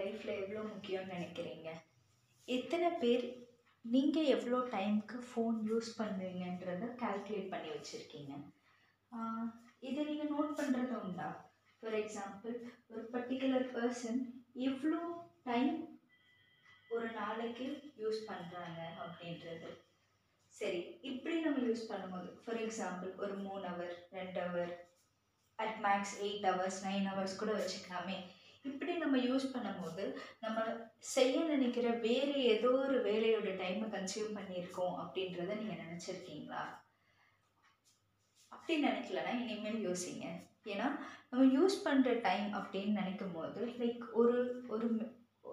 லைஃப்பில் எவ்வளோ முக்கியம்னு நினைக்கிறீங்க? எத்தனை பேர் நீங்கள் எவ்வளோ டைமுக்கு ஃபோன் யூஸ் பண்ணுவீங்கன்றத கால்குலேட் பண்ணி வச்சுருக்கீங்க? இதை நீங்கள் நோட் பண்ணுறது உண்டா? ஃபார் எக்ஸாம்பிள் ஒரு பர்டிகுலர் பர்சன் எவ்வளோ டைம் ஒரு நாளைக்கு யூஸ் பண்ணுறாங்க அப்படின்றது. சரி இப்படி நம்ம யூஸ் பண்ணும்போது ஃபார் எக்ஸாம்பிள் ஒரு மூணு ஹவர் ரெண்டு hour at max eight hours nine hours கூட வச்சுக்கலாமே. இப்படி நம்ம யூஸ் பண்ணும்போது நம்ம செய்ய நினைக்கிற வேறு ஏதோ ஒரு வேலையோட டைமை கன்சியூம் பண்ணியிருக்கோம் அப்படின்றத நீங்கள் நினச்சிருக்கீங்களா? அப்படி நினைக்கலன்னா இனிமேல் யோசிங்க. ஏன்னா நம்ம யூஸ் பண்ணுற டைம் அப்படின்னு நினைக்கும் போது லைக் ஒரு ஒரு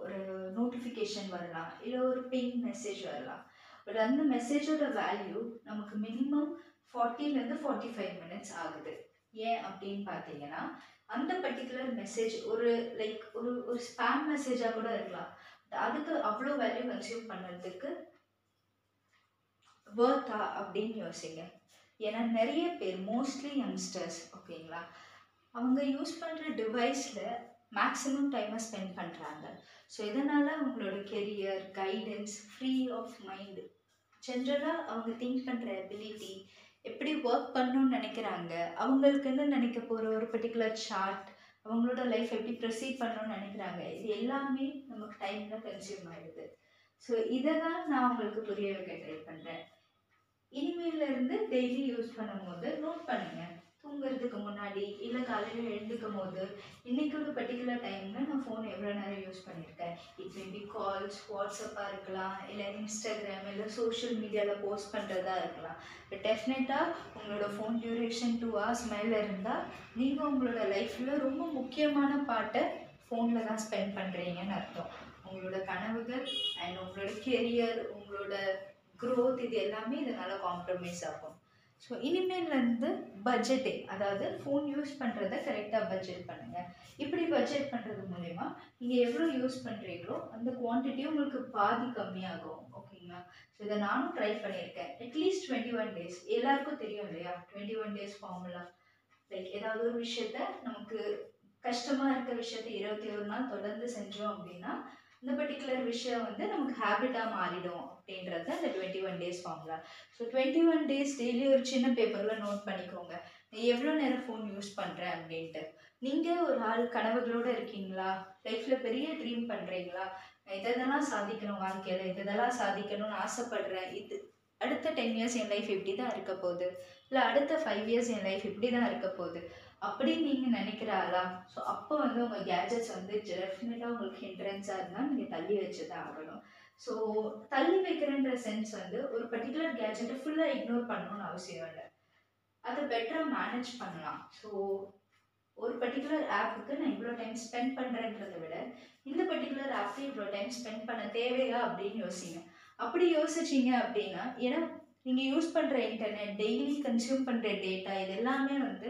ஒரு நோட்டிஃபிகேஷன் வரலாம் இல்லை ஒரு பிங் மெசேஜ் வரலாம். பட் அந்த மெசேஜோட வேல்யூ நமக்கு மினிமம் ஃபார்ட்டிலேருந்து ஃபார்ட்டி ஃபைவ் மினிட்ஸ் ஆகுது. ஏன் அப்படின்னு பார்த்தீங்கன்னா அந்த பர்டிகுலர் மெசேஜ் ஒரு லைக் ஒரு ஒரு ஸ்பேம் மெசேஜாக கூட இருக்கலாம். அதுக்கு அவ்வளோ வேல்யூ கன்சியூம் பண்ணுறதுக்கு வேர்த்தா அப்படின்னு யோசிங்க. ஏன்னா நிறைய பேர் மோஸ்ட்லி யங்ஸ்டர்ஸ் ஓகேங்களா? அவங்க யூஸ் பண்ணுற டிவைஸில் மேக்ஸிமம் டைமை ஸ்பெண்ட் பண்ணுறாங்க ஸோ இதனால் அவங்களோட career guidance free of mind ஜென்ரலாக அவங்க திங்க் பண்ணுற எபிலிட்டி எப்படி ஒர்க் பண்ணணும்னு நினைக்கிறாங்க அவங்களுக்குன்னு நினைக்க போகிற ஒரு பர்டிகுலர் சார்ட் அவங்களோட லைஃப் எப்படி ப்ரொசீட் பண்ணணும்னு நினைக்கிறாங்க இது எல்லாமே நமக்கு டைமில் கன்சியூம் ஆகிடுது ஸோ இதை தான் நான் உங்களுக்கு புரிய வைக்க ட்ரை பண்ணுறேன் இனிமேல இருந்து டெய்லி யூஸ் பண்ணும்போது நோட் பண்ணுங்கள் தூங்குறதுக்கு முன்னாடி இல்லை காலையில் எழுந்துக்கும் போது இன்னைக்கு ஒரு பர்டிகுலர் டைமில் நான் ஃபோன் எவ்வளோ நேரம் யூஸ் பண்ணியிருக்கேன்? இட் மேபி கால்ஸ் வாட்ஸ்அப்பாக இருக்கலாம் இல்லை இன்ஸ்டாகிராம் இல்லை சோஷியல் மீடியாவில் போஸ்ட் பண்ணுறதா இருக்கலாம். பட் டெஃபினட்டாக உங்களோட ஃபோன் டியூரேஷன் டூ ஹவர்ஸ் மேலே இருந்தால் நீங்கள் உங்களோட லைஃப்பில் ரொம்ப முக்கியமான பாட்டை ஃபோனில் தான் ஸ்பெண்ட் பண்ணுறீங்கன்னு அர்த்தம். உங்களோட கனவுகள் அண்ட் உங்களோட கெரியர் உங்களோட க்ரோத் இது எல்லாமே இதனால் காம்ப்ரமைஸ் ஆகும். ஸோ இனிமேல்லேருந்து பட்ஜெட்டே அதாவது ஃபோன் யூஸ் பண்ணுறத கரெக்டாக பட்ஜெட் பண்ணுங்கள் இப்படி பட்ஜெட் பண்ணுறது மூலயமா நீங்கள் எவ்வளோ யூஸ் பண்ணுறீங்களோ அந்த குவான்டிட்டி உங்களுக்கு பாதி கம்மியாகும். ஓகேங்களா ஸோ இதை நானும் ட்ரை பண்ணியிருக்கேன். அட்லீஸ்ட் டுவெண்ட்டி ஒன் டேஸ் எல்லாருக்கும் தெரியும் இல்லையா? Twenty one days formula like ஏதாவது ஒரு விஷயத்த நமக்கு கஷ்டமாக இருக்க விஷயத்த இருபத்தி ஒரு நாள் தொடர்ந்து செஞ்சோம் அப்படின்னா இந்த பர்டிகுலர் விஷயம் வந்து நமக்கு ஹேபிட்டாக மாறிடும் அப்படின்றது அந்த twenty one days formula so twenty one days daily ஒரு சின்ன பேப்பரில் நோட் பண்ணிக்கோங்க. நீ எவ்வளோ நேரம் ஃபோன் யூஸ் பண்ணுறேன் அப்படின்ட்டு. நீங்கள் ஒரு ஆள் கனவுகளோடு இருக்கீங்களா? லைஃப்பில் பெரிய ட்ரீம் பண்ணுறீங்களா இதெல்லாம் சாதிக்கணும் வாழ்க்கையில்? இதெல்லாம் சாதிக்கணும்னு ஆசைப்படுறேன்? இது அடுத்த டென் இயர்ஸ் என் லைஃப் இப்படி தான் இருக்க போகுது? இல்லை அடுத்த ஃபைவ் இயர்ஸ் என் லைஃப் இப்படி தான் இருக்க போகுது? அப்படின்னு நீங்கள் நினைக்கிற ஆளா ஸோ அப்போ வந்து உங்கள் கேஜெட்ஸ் வந்து டெஃபினட்டாக உங்களுக்கு ஹிண்ட்ரன்ஸாக இருந்தால் நீங்கள் தள்ளி வச்சு தான் ஆகணும். ஸோ தள்ளி வைக்கிறன்ற சென்ஸ் வந்து ஒரு பர்டிகுலர் கேஜெட்டை ஃபுல்லாக இக்னோர் பண்ணணும்னு அவசியம் இல்லை. அதை பெட்டராக மேனேஜ் பண்ணலாம். ஸோ ஒரு பர்டிகுலர் ஆப்புக்கு நான் இவ்வளோ டைம் ஸ்பெண்ட் பண்ணுறேன்றதை விட இந்த பர்டிகுலர் ஆப்புக்கு இவ்வளோ டைம் ஸ்பெண்ட் பண்ண தேவையா அப்படின்னு யோசிங்க. அப்படி யோசிச்சிங்க அப்படின்னா ஏன்னா நீங்கள் யூஸ் பண்ணுற இன்டர்நெட் டெய்லி கன்சியூம் பண்ணுற டேட்டா இது எல்லாமே வந்து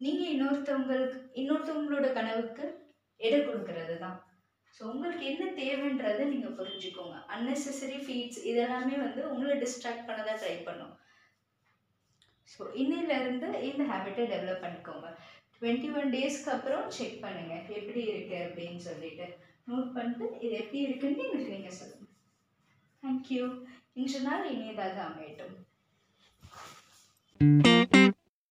நீங்கள் இன்னொருத்தவங்களுக்கு இன்னொருத்தவங்களோட கனவுக்கு எடை கொடுக்கறது தான் ஸோ உங்களுக்கு என்ன தேவைன்றதை நீங்கள் புரிஞ்சுக்கோங்க. அன்னெசரி ஃபீட்ஸ் இதெல்லாமே வந்து உங்களை டிஸ்ட்ராக்ட் பண்ண தான் ட்ரை பண்ணும் ஸோ இன்னிலேருந்து இந்த ஹேபிட்டை டெவலப் பண்ணிக்கோங்க. டுவெண்ட்டி ஒன் டேஸ்க்கு அப்புறம் செக் பண்ணுங்கள் எப்படி இருக்குது அப்படின்னு சொல்லிட்டு. நோட் பண்ணிட்டு இது எப்படி இருக்குன்னு எனக்கு நீங்கள் சொல்லுங்கள் Thank you. İnşallah yine daha